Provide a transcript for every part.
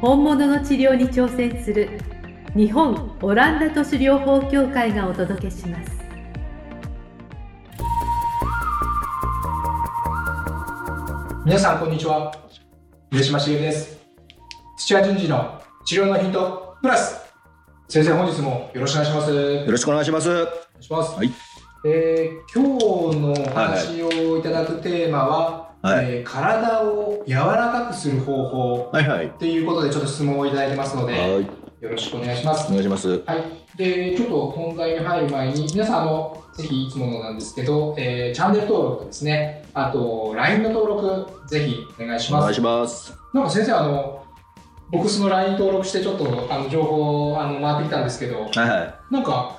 本物の治療に挑戦する日本オランダ都市療法協会がお届けします。皆さんこんにちは。上島茂です。土屋順次の治療のヒントプラス。先生本日もよろしくお願いします。よろしくお願いします。お願いします、はい。えー今日のお話をいただくテーマは、はいえー体を柔らかくする方法はいはい。っていうことでちょっと質問をいただいてますのではい。よろしくお願いしますお願いします。はい。で、ちょっと本題に入る前に、皆さん、あの、ぜひいつものなんですけど、えーチャンネル登録とですね、あと、LINE の登録、ぜひお願いしますお願い。します。なんか先生、あの、僕、その LINE 登録して、ちょっと、あの、情報、あの、回ってきたんですけど、はいはい。なんか、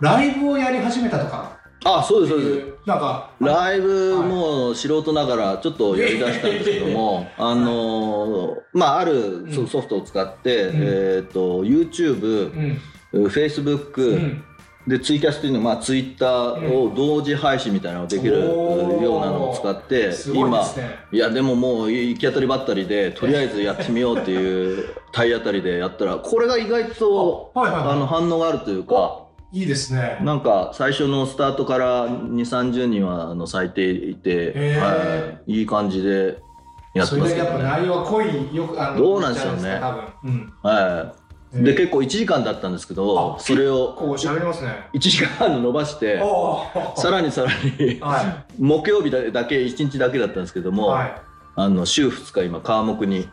ライブをやり始めたとか、あ、そうです、そうです。なんか、ライブも素人ながらちょっとやりだしたんですけども、あのーまあ、あるソフトを使って、うん。えっ、と、YouTube、うん、Facebook、うん、で、ツイキャスっていうのは、まあ、Twitter を同時配信みたいなのができるようなのを使って、すごいやでももう行き当たりばったりでとりあえずやってみようっていう体当たりでやったらこれが意外とあの反応があるというかいいですね。なんか最初のスタートから2 3 0人はあの最低いて、はい、いい感じでやってそれだけやっぱますけどね。内容は濃い、よく、あの、どうなんでしょうね多分。うん。はい、で結構1時間だったんですけどあそれをこう喋りますね。1時間半伸ばしておさらにさらには木曜日だだけ1日だけだったんですけどい。も、はい。あの週2日今科目に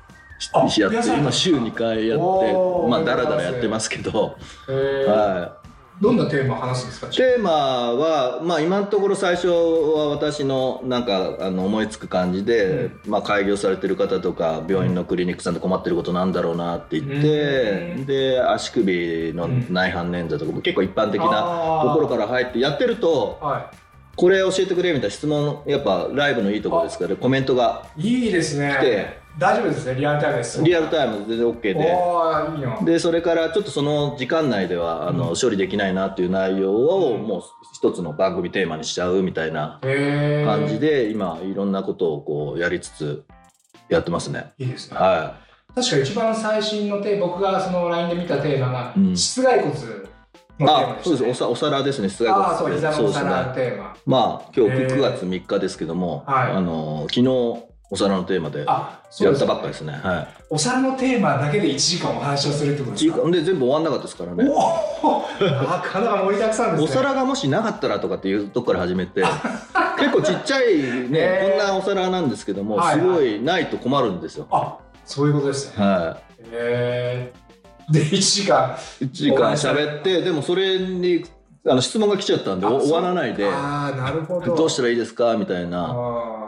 あやって今週2回やってまあだらだらやってますけど、えーはどんなテーマを話すんですか？い、テーマは、まあ、今のところ最初は私のなんかあの思いつく感じで、まあ、開業されてる方とか病院のクリニックさんで困ってることなんだろうなって言って、うんで足首の内反捻挫とかも結構一般的なところから入ってやってるとはこれ教えてくれみたいな質問やっぱライブのいいところですからコメントがい。いいですね来て。大丈夫ですね、リアルタイムです。リアルタイムで全然 OK で。おーいいな。でそれからちょっとその時間内ではあの、うん処理できないなっていう内容をうんもう一つの番組テーマにしちゃうみたいな感じで今いろんなことをこうやりつつやってますね。いいですね。は確か一番最新のテーマ、僕がその LINE で見たテーマが、うん室外骨のテい。ーマあ。そうですおさお皿ですね室外ああ、そう、ですね。まあ今日へー9月3日ですけども、はいあの昨日お皿のテーマでやったばっかですね。はお皿のテーマだけで1時間お話をするってことい。ですか？で全部終わんなかったですからね。なかなか盛りだくさんですね。お皿がもしなかったらとかっていうとこから始めて結構ちっちゃいね、へーこんなお皿なんですけども、はいはいすごいないと困るんですよ。あ、そういうことですね。はへーで、1時間。い、1時間喋ってでもそれにあの質問が来ちゃったんで終わらないでああ、なるほど。どうしたらいいですか？みたいな、あ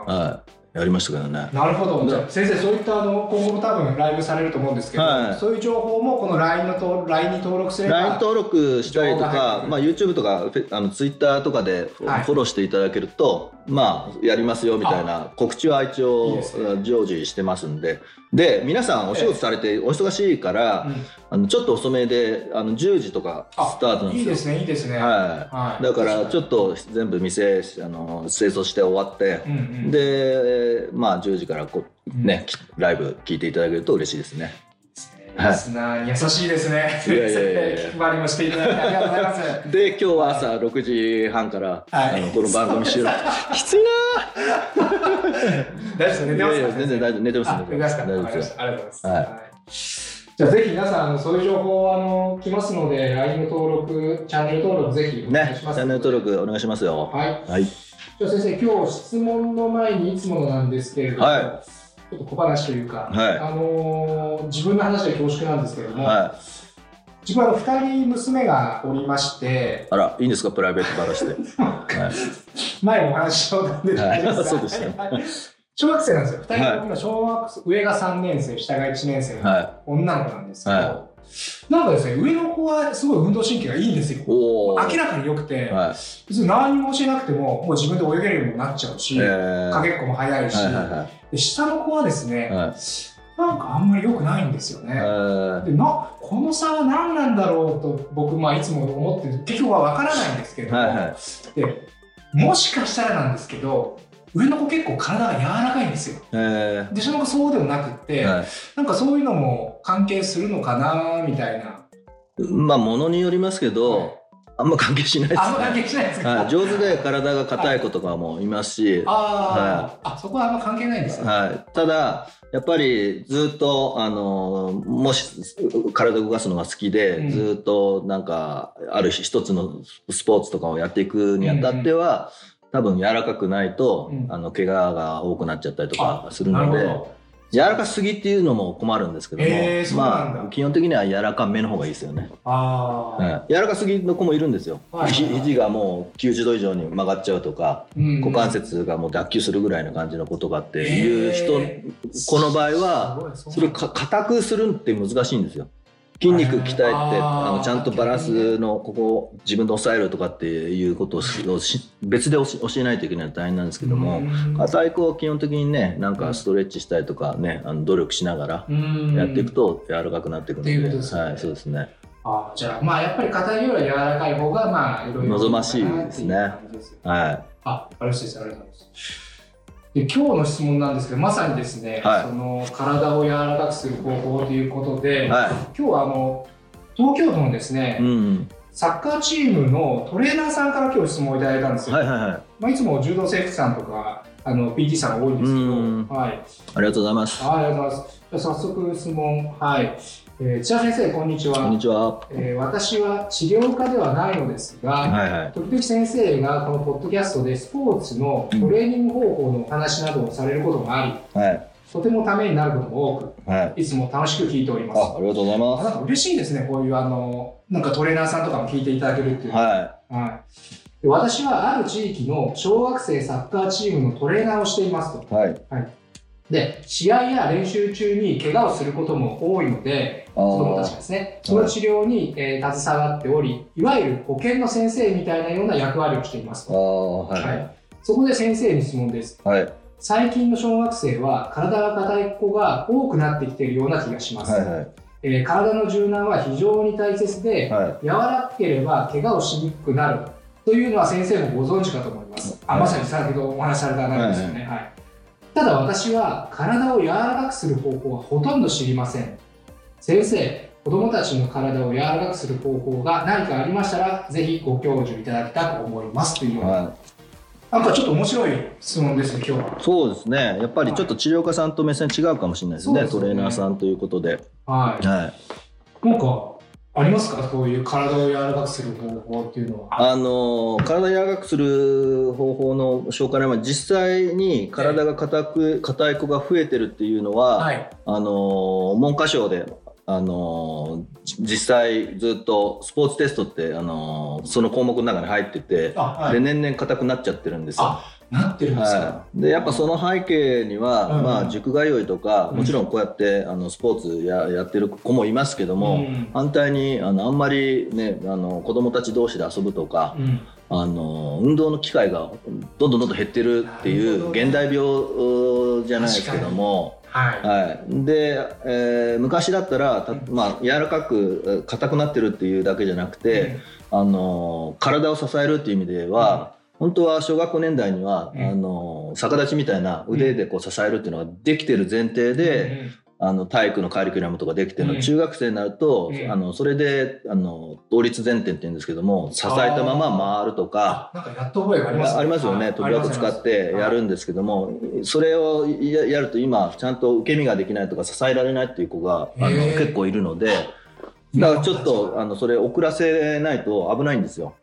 はい、やりましたけどねー。なるほど。じゃあ先生、そういったあの今後も多分ライブされると思うんですけど、はいそういう情報もこの LINE のと LINE に登録すれば。LINE 登録したりとかまあ、YouTube とかあの Twitter とかでフォローしていただけると、まあ、やりますよみたいな告知は一応常時してますんで。で皆さんお仕事されてお忙しいから、うん。あのちょっと遅めであの10時とかあスタートなんですよ。いいですね、いいですね。は、はい。だからちょっと全部店あの清掃して終わってでまあ10時からこうね、ライブ聞いていただけると嬉しいですね。スナーに優しいですね。いやいやいやいや。気配りもしていただいてありがとうございます。で今日は朝6時半から、はい。あのこの番組収録。きついな 大丈夫ですか？寝てますか？いやいや全然大丈夫寝てますあ、寝てますありがとうございます。はい。じゃあぜひ皆さんあのそういう情報あの来ますので LINE の登録、チャンネル登録ぜひお願いねチします。ャンネル登録お願いしますよ。はい。はい。じゃあ先生今日質問の前にいつものなんですけれども、はちょっと小話というか、はい。あのー自分の話で恐縮なんですけれども、は自分は2人娘がおりまして、あらいいんですか？プライベート話で、はい。前もお話ししたんではい大丈夫ですかそうでねはい小学生なんですよ。二人とはい。も今小学生、上が3年生、下が1年生のは女の子なんですけど、はなんかですね、上の子はすごい運動神経がいいんですよ。明らかに良くて、はい。別に何も教えなくても、もう自分で泳げるようにもなっちゃうし、えー。かけっこも早いし、はいはいはいで下の子はですね、はい。なんかあんまり良くないんですよね。えー。でなこの差は何なんだろうと僕、まあ、いつも思ってる。結局は分からないんですけども、はいはい。でもしかしたらなんですけど上の子結構体が柔らかいんですよ。えで下の子そうでもなくって、ーはい。なんかそういうのも関係するのかなみたいな。まあものによりますけど、あんま関係しないですあんま関ね。係しないですか、はい、上手で体が硬い子とかもいますし、あー、あそこはあんま関係ないんですね、はい、ただやっぱりずっとあのもし体を動かすのが好きで、うん。ずっとなんかある一つのスポーツとかをやっていくにあたっては、多分柔らかくないと、うん。あの怪我が多くなっちゃったりとかするので柔らかすぎっていうのも困るんですけども、へーまあ基本的には柔らかめの方がいいですよね、あー、はい、柔らかすぎの子もいるんですよ、はいひ肘がもう90度以上に曲がっちゃうとか、うん。股関節がもう脱臼するぐらいの感じのことがっていう人、へこの場合はそれをか硬くするって難しいんですよ筋肉鍛えてあのちゃんとバランスのここを自分で抑えるとかっていうことを別で教えないといけないと大変なんですけどもうん。硬い子は基本的にねなんかストレッチしたりとかねあの努力しながらうん。やっていくと柔らかくなっていくのでね。はいそうですね。あじゃあまあやっぱり硬いよりは柔らかい方がまあいろいろ望ましいですね。はい。あ、ありがとうございます。で今日の質問なんですけど、まさにですね、はい。その体を柔らかくする方法ということで、は今日はあの東京都のですね、いうん。サッカーチームのトレーナーさんから今日質問をいただいたんですよ。はいはいはい。まあ、いつも柔道整復さんとかあの PT さんが多いんですうんけど、はい、ありがとうございます。あありがとうございます。じゃあ早速質問、はい。えー、千田先生、こんにちは。こんにちは。えー私は治療家ではないのですが、はいはい。時々先生がこのポッドキャストでスポーツのトレーニング方法のお話などをされることがあり、はい。とてもためになることも多はい。く、いつも楽しく聞いております。あありがとうございあまなんか嬉しいですね、こういうあの、なんかトレーナーさんとかも聞いていただけるっていう。すははい。で私はある地域の小学生サッカーチームのトレーナーをしていますと。い。はいで、試合や練習中に怪我をすることも多いので、子供たちがですね、その治療に、えー携わっており、いわゆる保健の先生みたいなような役割をしていますあと。あはいははいいそこで先生に質問です。はい最近の小学生は体が硬い子が多くなってきているような気がします。はいはいえー体の柔軟は非常に大切で、はい柔らかければ怪我をしにくくなるというのは先生もご存知かと思います。あはいまさに先ほどお話しされた内容ですよね。はいただ私は体を柔らかくする方法はほとんど知りません。先生、子供たちの体を柔らかくする方法が何かありましたら、ぜひご教授いただきたく思いますというような、はい。なんかちょっと面白い質問ですね、今日は。そうですね。やっぱりちょっと治療家さんと目線違うかもしれないですね。そうですよね。トレーナーさんということで。はい。はい。なんか、ありますか？そういう体を柔らかくする方法っていうのは。あの体柔らかくする方法の紹介は実際に体が硬く硬い子が増えてるっていうのは、はい。あの文科省であのじ実際ずっとスポーツテストってあのその項目の中に入ってて、あ、はい。で年々硬くなっちゃってるんですよ。あ、なってるんですか？はい、でやっぱその背景には、うんまあ、塾通いとかもちろんこうやってあのスポーツややってる子もいますけども、うん反対にあのあんまり、ね、あの子供たち同士で遊ぶとか、うん。あの運動の機会がどんどんどんどん減ってるっていう現代病じゃないですけども。はい。はい、で、えー昔だったらた、まあ、柔らかくえー硬くなってるっていうだけじゃなくて、あの体を支えるっていう意味では、本当は小学校年代には、うん。あの逆立ちみたいな腕でこう支えるっていうのができてる前提で、あの体育のカリキュラムとかできてるの、うん。中学生になると、うん。あのそれであの倒立前転っていうんですけども支えたまま回るとか。あ、なんかやっと覚えがありますありますよね、飛び箱使ってやるんですけども、それをややると今、ちゃんと受け身ができないとか、支えられないっていう子があの結構いるので、だからちょっとあのそれ遅らせないと危ないんですよ。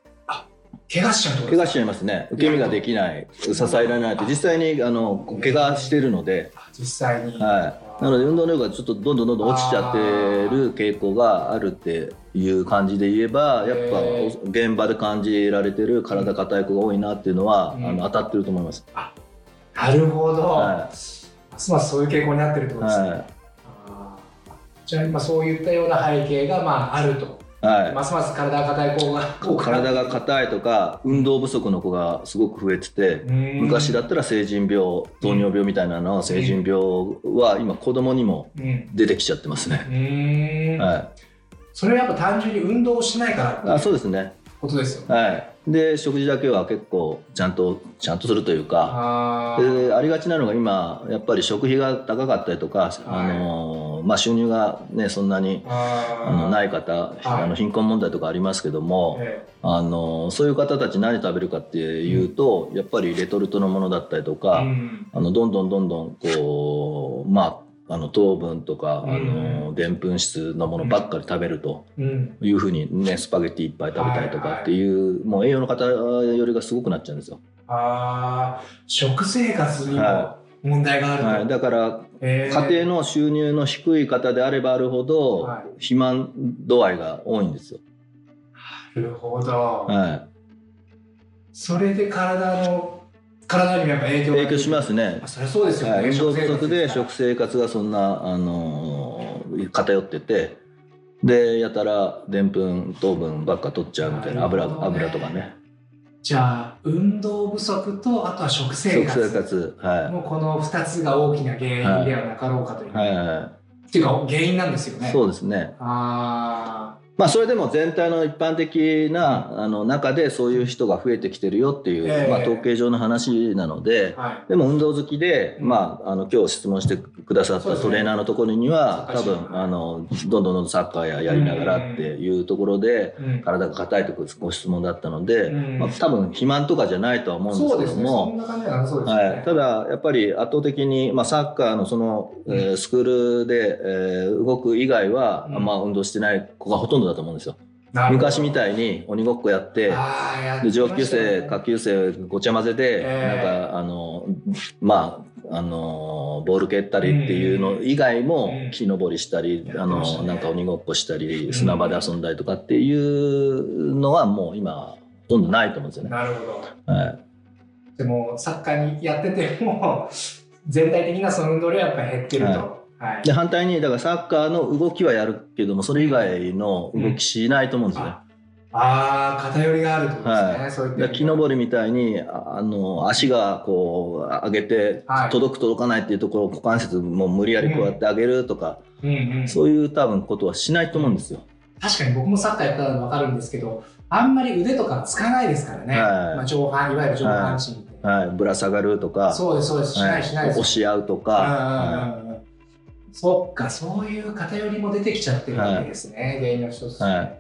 怪我しちゃう怪我しちゃいますね、受け身ができない、支えられないと、実際にあの怪我してるので、あ実際に。はい、なので運動能力がちょっとどんどんどんどん落ちちゃってる傾向があるっていう感じで言えば、やっぱへ現場で感じられてる体硬い子が多いなっていうのは、うん。あの当たってると思います。なるほど、はますますそういう傾向になってるっていことですね、はあー。じゃあ今そういったような背景がまああると、いはい。ますます体が硬い子が体が硬いとか運動不足の子がすごく増えてて昔だったら成人病糖尿病みたいなのは成人病は今子供にもうん。出てきちゃってますね、はそれはやっぱ単純に運動をしないからあそうですね。ことですよね。はい。で食事だけは結構ちゃんとちゃんとするというかあありがちなのが今やっぱり食費が高かったりとか、あのまあ、収入が、ね、そんなにああのないい、方、あの貧困問題とかありますけども、えあのそういう方たち何食べるかっていうと、やっぱりレトルトのものだったりとえか、うん。あのどんどんどんどんこうまああの糖分とか、でんぷん質のものばっかり食べるとうん。いうふうにねスパゲッティいっぱい食べたりとかっていう、もう栄養の偏りがすごくなっちゃうんですよ。あー。食生活にもは問題があると、はい、だからえー家庭の収入の低い方であればあるほど、はい。肥満度合いが多いんですよ。なるほど、はそれで体の体にもやっぱ影い、響が影響しますね。あ。そりゃそうですよね、はい、運動不足で食食生活がそんな、あのー偏っててでやたらでんぷん糖分ばっか取っちゃうみたいな油油とかねじゃあ運動不足とあとは食生食活生活はもうこの2つが大きな原因ではなかろうかという、い、はいはっていうか原因なんですよい、ね。そうですね。あまあそれでも全体の一般的なあの中でそういう人が増えてきてるよっていう、ええ。まあ、統計上の話なのであはい。でも運動好きで、うん。まあ、あの今日質問してくださったトレーナーのところには、多難しい分あのどんどんどんサッカーややりながらっていうところで、うん。体が硬いとご質問だったので、うん。まあ、多分肥満とかじゃないとは思うんですけども。ね、はい、ただやっぱり圧倒的に、まあ、サッカーのその、えースクールで、えー動く以外は、うん。まあ、運動してない子がほとんどだと思うんですよ。昔みたいに鬼ごっこやってで上級生下級生ごちゃ混ぜで、ええ。なんかあのまああのボール蹴ったりっていうの以外も、うん。木登りしたり、あのなんか鬼ごっこしたり、ん。砂場で遊んだりとかっていうのはもう今ほとんどないと思うんですよね。なるほど。はい、でもサッカーにやってても全体的なその運動量はやっぱり減ってると、はいで反対にだからサッカーの動きはやるけどもそれ以外の動きしないと思うんですよね。ああー偏りがあるってことですね、そういっただから木登りみたいにああの足がこう上げてはい。届く届かないっていうところを股関節も無理やりこうやって上げるとか、うん。うん、そういう多分ことはしないと思うんですよ。確かに僕もサッカーやったの分かるんですけどあんまり腕とかつかないですからね、はい。まあ、上半いわゆる上半身はい、ぶら下がるとか、そうですそうです。しなはいいしないです、押し合うとか、はうんうんうんうんそっかそういう偏りも出てきちゃってるわけですね、原因の一つ。はい。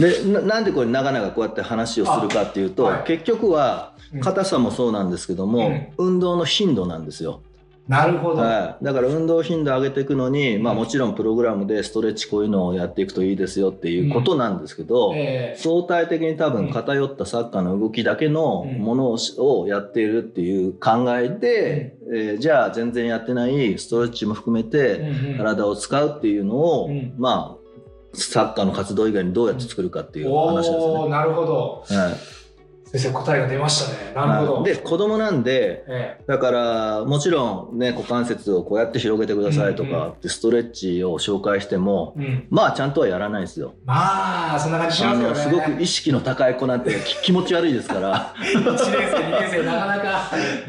でななんでこれ長々こうやって話をするかっていうと、あはい。結局はうん。硬さもそうなんですけども、運動の頻度なんですよ。なるほど、はい、だから運動頻度上げていくのに、まあ、もちろんプログラムでストレッチこういうのをやっていくといいですよっていうことなんですけど、ええ。相対的に多分偏ったサッカーの動きだけのものをしをやっているっていう考えで、えーじゃあ全然やってないストレッチも含めうんてうん。体を使うっていうのを、うん。まあサッカーの活動以外にどうやって作るかっていう話ですよね。なるほど。はい先生答えが出ましたね。なるほど、はい。で子供なんでえだからもちろんね股関節をこうやって広げてくださいとうんうかってストレッチを紹介してもえうん、まあちゃんとはやらないですよ。まあそんな感じしまあすよね。のすごく意識の高い子なんてき気持ち悪いですから。1年生2年生なかなか、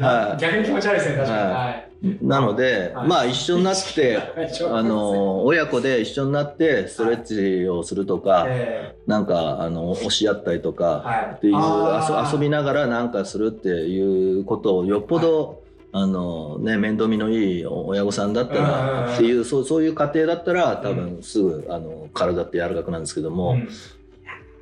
はい。逆に気持ち悪いですね確かに、はい。はいなので、はい。まあ一緒になって、ああの親子で一緒になってストレッチをするとか、えなんかあの押し合ったりとえかはい、っていうあー。遊遊びながらなんかするっていうことをよっぽど、あのね、面倒見のいい親御さんだったうんうんうんらっていうそうそういう家庭だったら多分すぐあの体って柔らかくなるんですけども、うん。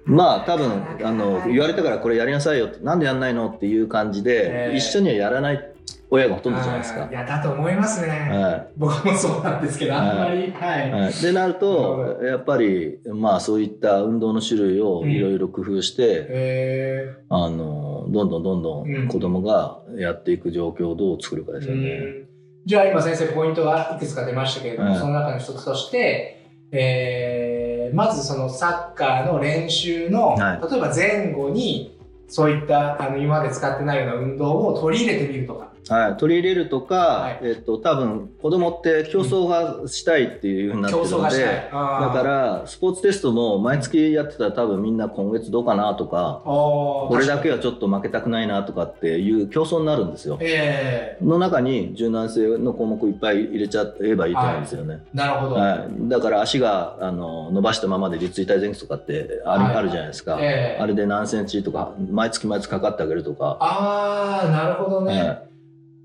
まあ多分あの言われたからこれやりなさいよってなんでやんないのっていう感じで、ええ。一緒にはやらない親がほとんどじゃないですか。い。やだと思いますね、は僕もそうなんですけどあんまり。はい、いはい、でなるなとやっぱりまあそういった運動の種類をいろいろ工夫して、えあのどんどんどんどうん。ん子供がやっていく状況をどう作るかでーすよね。うん。じゃあ今先生ポイントがいくつか出ましたけれども、はい。その中の一つとして、えーまずそのサッカーの練習の、はい。例えば前後にそういったあの今まで使ってないような運動を取り入れてみるとか。はい、取り入れるとか、はい。えっと多分子供って競争がしたいっていうふうになって競るので、争がしたい。だだからスポーツテストも毎月やってたら多分みんな今月どうかなとか、ここれだけはちょっと負けたくないなとかっていう競争になるんですよ。ええ。の中に柔軟性の項目いっぱい入れちゃえばいいと思うんですよね。なるほど。はい、だから足があの伸ばしたままで立位体前屈とかってある,、はい。あるじゃないですか、ええ。あれで何センチとか毎月毎月かかってあげるとか、ああ、なるほどね。は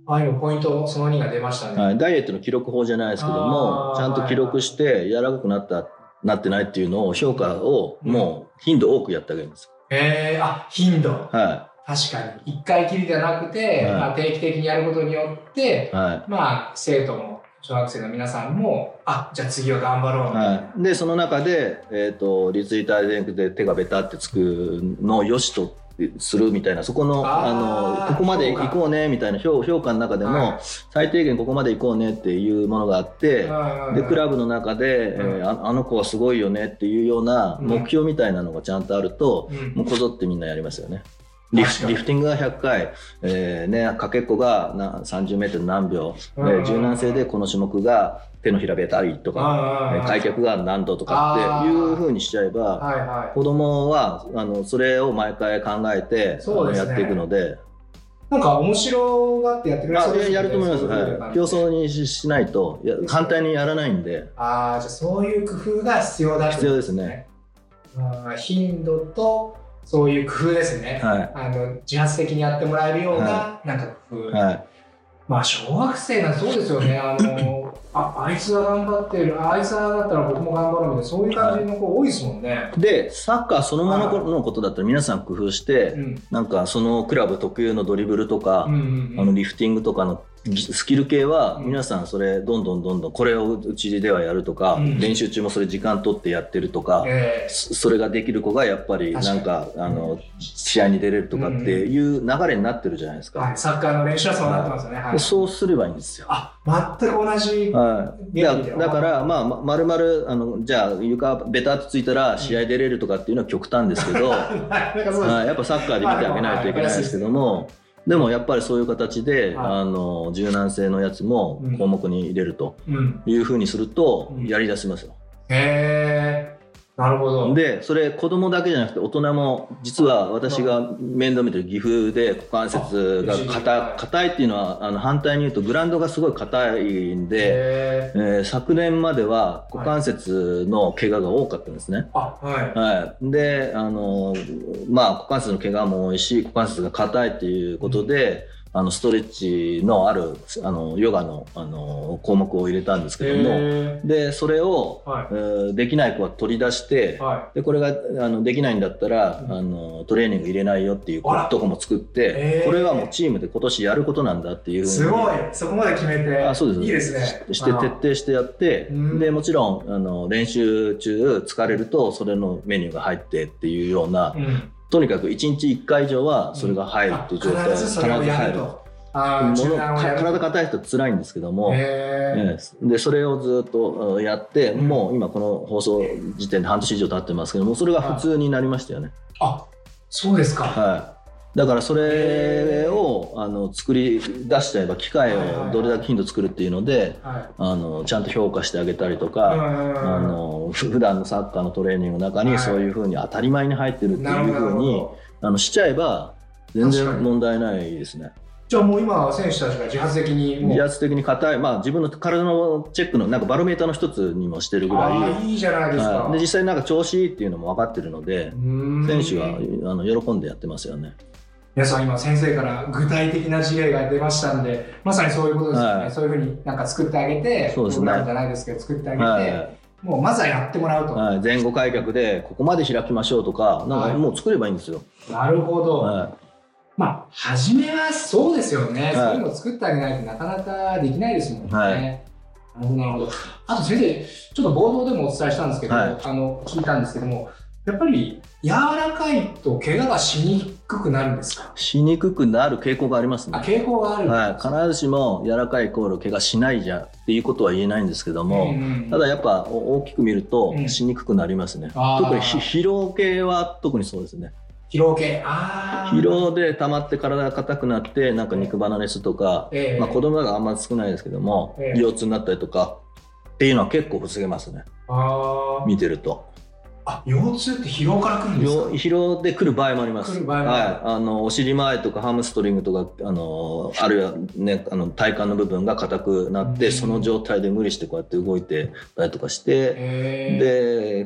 あ今ポイントその2が出ましたね。はい、ダイエットの記録法じゃないですけどもちゃんと記録して柔らかくなったなってないっていうのを評価をもう頻度多くやってあげるんですええあ、頻度。よ。は確かに。一回きりじゃなくて、はいまあ、定期的にやることによってい、はまあ、生徒も、小学生の皆さんも、あ、じゃあ次は頑張ろう。はい、でその中で、えー、と立位体前屈で手がベタってつくのをよしとするみたいなそこのあのここまで行こうねみたいな評評価の中でも、はい。最低限ここまで行こうねっていうものがあって、うんでクラブの中で、えーああの子はすごいよねっていうようなうん。目標みたいなのがちゃんとあると、うん。もうこぞってみんなやりますよね。リフリフティングが100回、えーね、かけっこがな30メートル何秒、うんうんうん。で柔軟性でこの種目が手のひらべたりとか、えー開脚が何度とかっていうふうにしちゃえば、はいは子供はあのそれを毎回考えて、ね。やっていくので、い。なんか面白がってやってくれそうですね。あやると思います、はい、競争にししないといや反対にやらないんで。ああ、じゃあそういう工夫が必要だってこと必要ですね。あー頻度と、そういう工夫ですね。はあの自発的にやってもらえるような、なんか工夫。いはいまあ小学生なんてそうですよね。あのああいつは頑張ってる、あいつはだったら僕も頑張ろうみたいな、そういう感じの子多いですもんね。でサッカーそのもののことだったら皆さん工夫して、うんなんかそのクラブ特有のドリブルとか、うんうんうんあのリフティングとかのスキル系はうん。皆さんそれどんどんどんどんこれをうちではやるとか、うん。練習中もそれ時間取ってやってるとか、えそそれができる子がやっぱりなんかあの試合に出れるとかっていう流れになってるじゃないですか、えはい、サッカーの練習はそうなってますよね。はい。でそうすればいいんですよ。あ全く同じ。はい、だだから、まあ、ままるまるあのじゃあ床ベタってついたら試合出れるとかっていうのは極端ですけど、はい、やっぱサッカーで見てあげないといけないですけども、でもやっぱりそういう形で、はいあの柔軟性のやつもうん項目に入れるとうん。いうふうにするとうんやりだしますよ。へえなるほど。でそれ子供だけじゃなくて大人も実は私が面倒見てる岐阜で股関節があ硬硬いっていうのはあの反対に言うとグラウンドがすごい硬いんで、へええー昨年までは股関節の怪我が多かったんですね。あはい。はい、であのまあ股関節の怪我も多いし股関節が硬いっていうことで、あのストレッチのあるあのヨガのあの項目を入れたんですけどもへでそれを、はえーできない子は取り出して、い。はでこれがあのできないんだったら、うんあのトレーニング入れないよっていうとこも作って、これはもうチームで今年やることなんだっていうすごい。そこまで決めて。あそうですいいですね。ししてあ徹底してやってうんでもちろんあの練習中疲れるとそれのメニューが入ってっていうようなうん。とにかく1日1回以上はそれが入るっていう状態。あ必ずそれをやる体硬い人辛いんですけども、へええ。でそれをずっとやって、うん。もう今この放送時点で半年以上経ってますけどもそれが普通になりましたよね。あそうですか。はい、だからそれをあの作り出しちゃえば機械をどれだけ頻度作るっていうのではい。あのちゃんと評価してあげたりとか、ああのふ普段のサッカーのトレーニングの中はいにそういうふうに当たり前に入ってるっていうふうにど。あのしちゃえば全然問題ないですね。じゃあもう今選手たちが自発的に自発的に硬い、まあ、自分の体のチェックのなんかバロメーターの一つにもしてるぐらいいいじゃないですか。はいで実際なんか調子いいっていうのも分かってるので選手はあの喜んでやってますよね。皆さん今先生から具体的な事例が出ましたんでまさにそういうことですよね、はい。そういうふうになんか作ってあげてそうですね。じゃないですけど作ってあげて、はい。もうまずはやってもらうと、はい、前後開脚でここまで開きましょうとかなんはい。かもう作ればいいんですよ。なるほど、はまあ初めはそうですよね、い。そういうのを作ってあげないとなかなかできないですもんね、はい。なるほど。あと先生ちょっと冒頭でもお伝えしたんですけど、はい。あの聞いたんですけどもやっぱり柔らかいと怪我がしにくくなるんですか？い、しにくくなる傾向がありますあね。傾向があるはい、必ずしも柔らかいイコール怪我しないじゃっていうことは言えないんですけども、うんうんただやっぱお大きく見るとうん。しにくくなりますね。あー。特にひ疲労系は特にそうですね。疲労系？あ疲労で溜まって体が硬くなってなんか肉離れすとか、ええ。まあ、子供があんまり少ないですけども、ええ。腰痛になったりとかっていうのは結構防げますね。あー。見てるとあ腰痛って疲労からくるんですか？よ疲労で来る場合もあります。来る場合もある。はい、あのお尻前とかハムストリングとかあのあるいは、ね、あの体幹の部分が硬くなって、うん。その状態で無理してこうやって動いてたりとかして、へ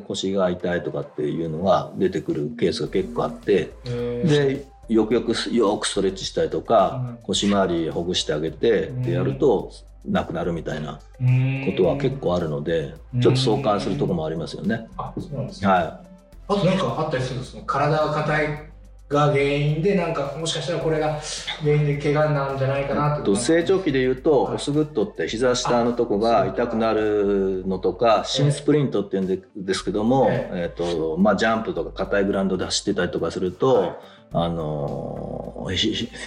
で腰が痛いとかっていうのが出てくるケースが結構あってでよくよくよくストレッチしたりとか、うん。腰回りほぐしてあげてってやるとなくなるみたいなことは結構あるのでうん。ちょっと相関するところもありますよね。あそうなんですね。はあとなんかあったりするんですか？体が硬いが原因でなんかもしかしたらこれが原因で怪我なんじゃないかなと成長期で言うと、はいオスグッドって膝下のとこが痛くなるのとか新スプリントっていうんでですけども、ええ。ーとまあ、ジャンプとか硬いグラウンドで走ってたりとかすると、はいあの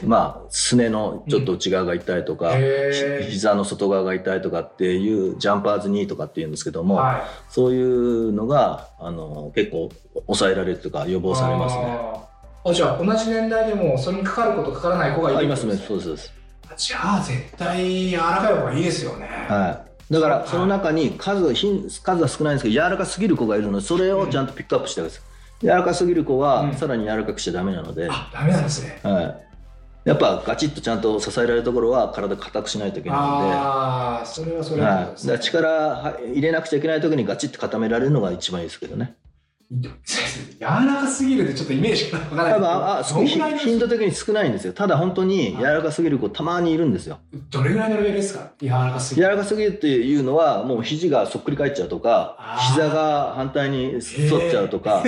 まあすねのちょっと内側が痛いとか、へひ膝の外側が痛いとかっていうジャンパーズニーとかっていうんですけども、ーはいそういうのがあの結構抑えられるとか予防されますね。あじゃあ同じ年代でもそれにかかることかからない子がいるありますね、そうです。あじゃあ絶対柔らかい方がいいですよね、はい。だからその中に数品数は少ないんですけど柔らかすぎる子がいるのでそれをちゃんとピックアップしてください。柔らかすぎる子うんはさらに柔らかくしちゃダメなので、あダメなんですねはい。やっぱガチッとちゃんと支えられるところは体硬くしないといけないので。ああそれはそれはい、だはから力は入れなくちゃいけない時にガチッと固められるのが一番いいですけどね。柔らかすぎるってちょっとイメージがわからない。多分頻度的に少ないんですよ。ただ本当に柔らかすぎる子たまにいるんですよ。どれぐらいのレベルですか？柔らかすぎる。柔らかすぎるっていうのはもう肘がそっくり返っちゃうとか膝が反対に反っちゃうとか。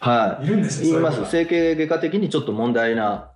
はい。るんですね言います。整形外科的にちょっと問題な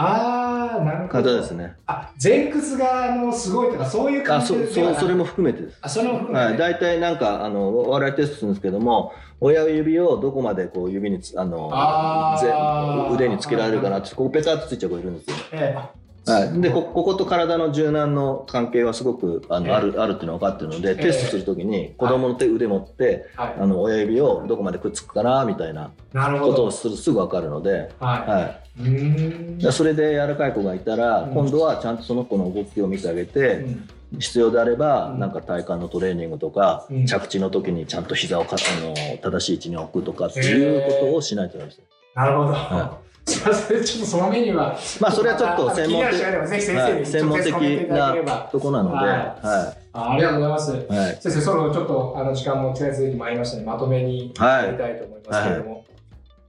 ああなるほ方どですね。あ前屈があのすごいとかそういうあそ感じでそそれも含めてです。あそれも含めて、はい、大体なんかあのお笑いテストするんですけども親指をどこまでこう指につあのあ腕につけられるかなってここペタッとついちゃう子いるんですよ、ええ。あはい、でこここと体の柔軟の関係はすごくあの、ええ。あるあるっていうのが分かってるので、えテストするときに子供の手、腕持ってはい。あの親指をどこまでくっつくかなみたいななるほど。ことをするすぐ分かるので、ははい、いうーん。でそれで柔らかい子がいたら、うん。今度はちゃんとその子の動きを見てあげて、うん。必要であれば、うん。なんか体幹のトレーニングとか、うん。着地の時にちゃんと膝をかあの正しい位置に置くとかっていうことをしないとダメです。なるほど、はすいませんちょっとそのメニューは。まあそれはちょっと専門的、専門的なとこなので、はい。はあありがとうございます。いはい。先生そろそろちょっとあの時間も近づいてまいりましたのでまとめにはい。やりたいと思いますけれども、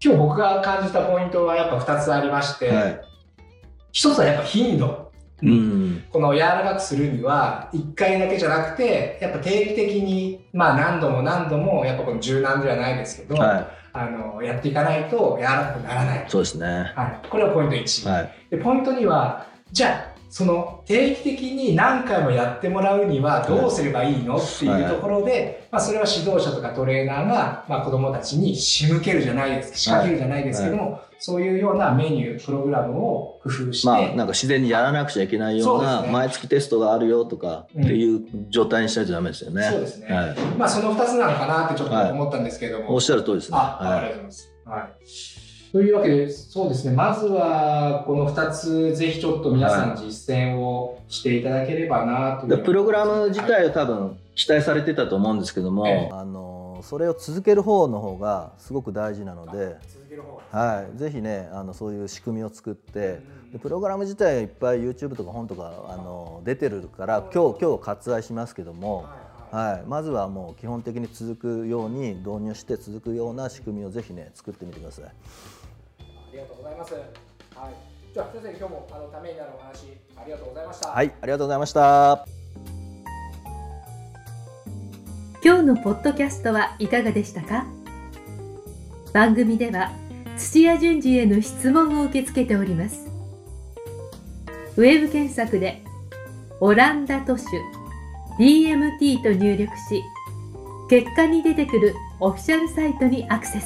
今日僕が感じたポイントはやっぱ2つありまして、はい。一つはやっぱ頻度。うん。この柔らかくするには1回だけじゃなくてやっぱ定期的にまあ何度も何度もやっぱこの柔軟ではないですけど、はあのやっていかないと柔らかくならない。い、そうですね。はい、これはポイント1、はい、でポイント2はじゃあその定期的に何回もやってもらうにはどうすればいいのっていうところで、まあ、それは指導者とかトレーナーが、まあ、子どもたちに仕向けるじゃないです。仕掛けるじゃないですけども、そういうようなメニュープログラムを工夫して、まあなんか自然にやらなくちゃいけないような毎月テストがあるよとかっていう状態にしないとダメですよね。そうですね、はい、まあその2つなのかなってちょっと思ったんですけれども、おっしゃる通りですね。あ、ありがとうはございます。はい。というわけで、そうですね、まずはこの2つ、ぜひちょっと皆さん実践をしていただければなとい、いう、でプログラム自体を多分期待されてたと思うんですけども、ええ。あのそれを続ける方の方がすごく大事なので、続ける方がはい、ぜひねあのそういう仕組みを作ってでプログラム自体はいっぱい YouTube とか本とかあの出てるから今日今日割愛しますけども、はい、まずはもう基本的に続くように導入して続くような仕組みをぜひね作ってみてください。ありがとうございます。はい。じゃあ先生今日もあのためになるお話ありがとうございました。はい、ありがとうございました。今日のポッドキャストはいかがでしたか？番組では土屋順次への質問を受け付けておりますウェブ検索で「オランダ都市 DMT」と入力し結果に出てくるオフィシャルサイトにアクセス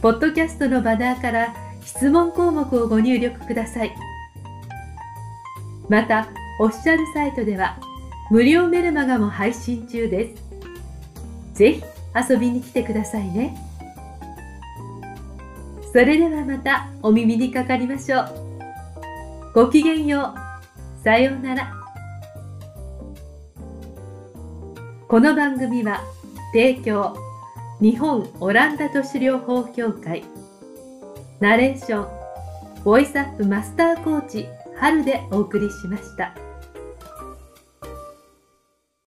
ポッドキャストのバナーから質問項目をご入力くださいまたオフィシャルサイトでは無料メルマガも配信中です。ぜひ遊びに来てくださいね。それではまたお耳にかかりましょう。ごきげんよう。さようなら。この番組は提供日本オランダ都市療法協会ナレーションボイスアップマスターコーチ春でお送りしました。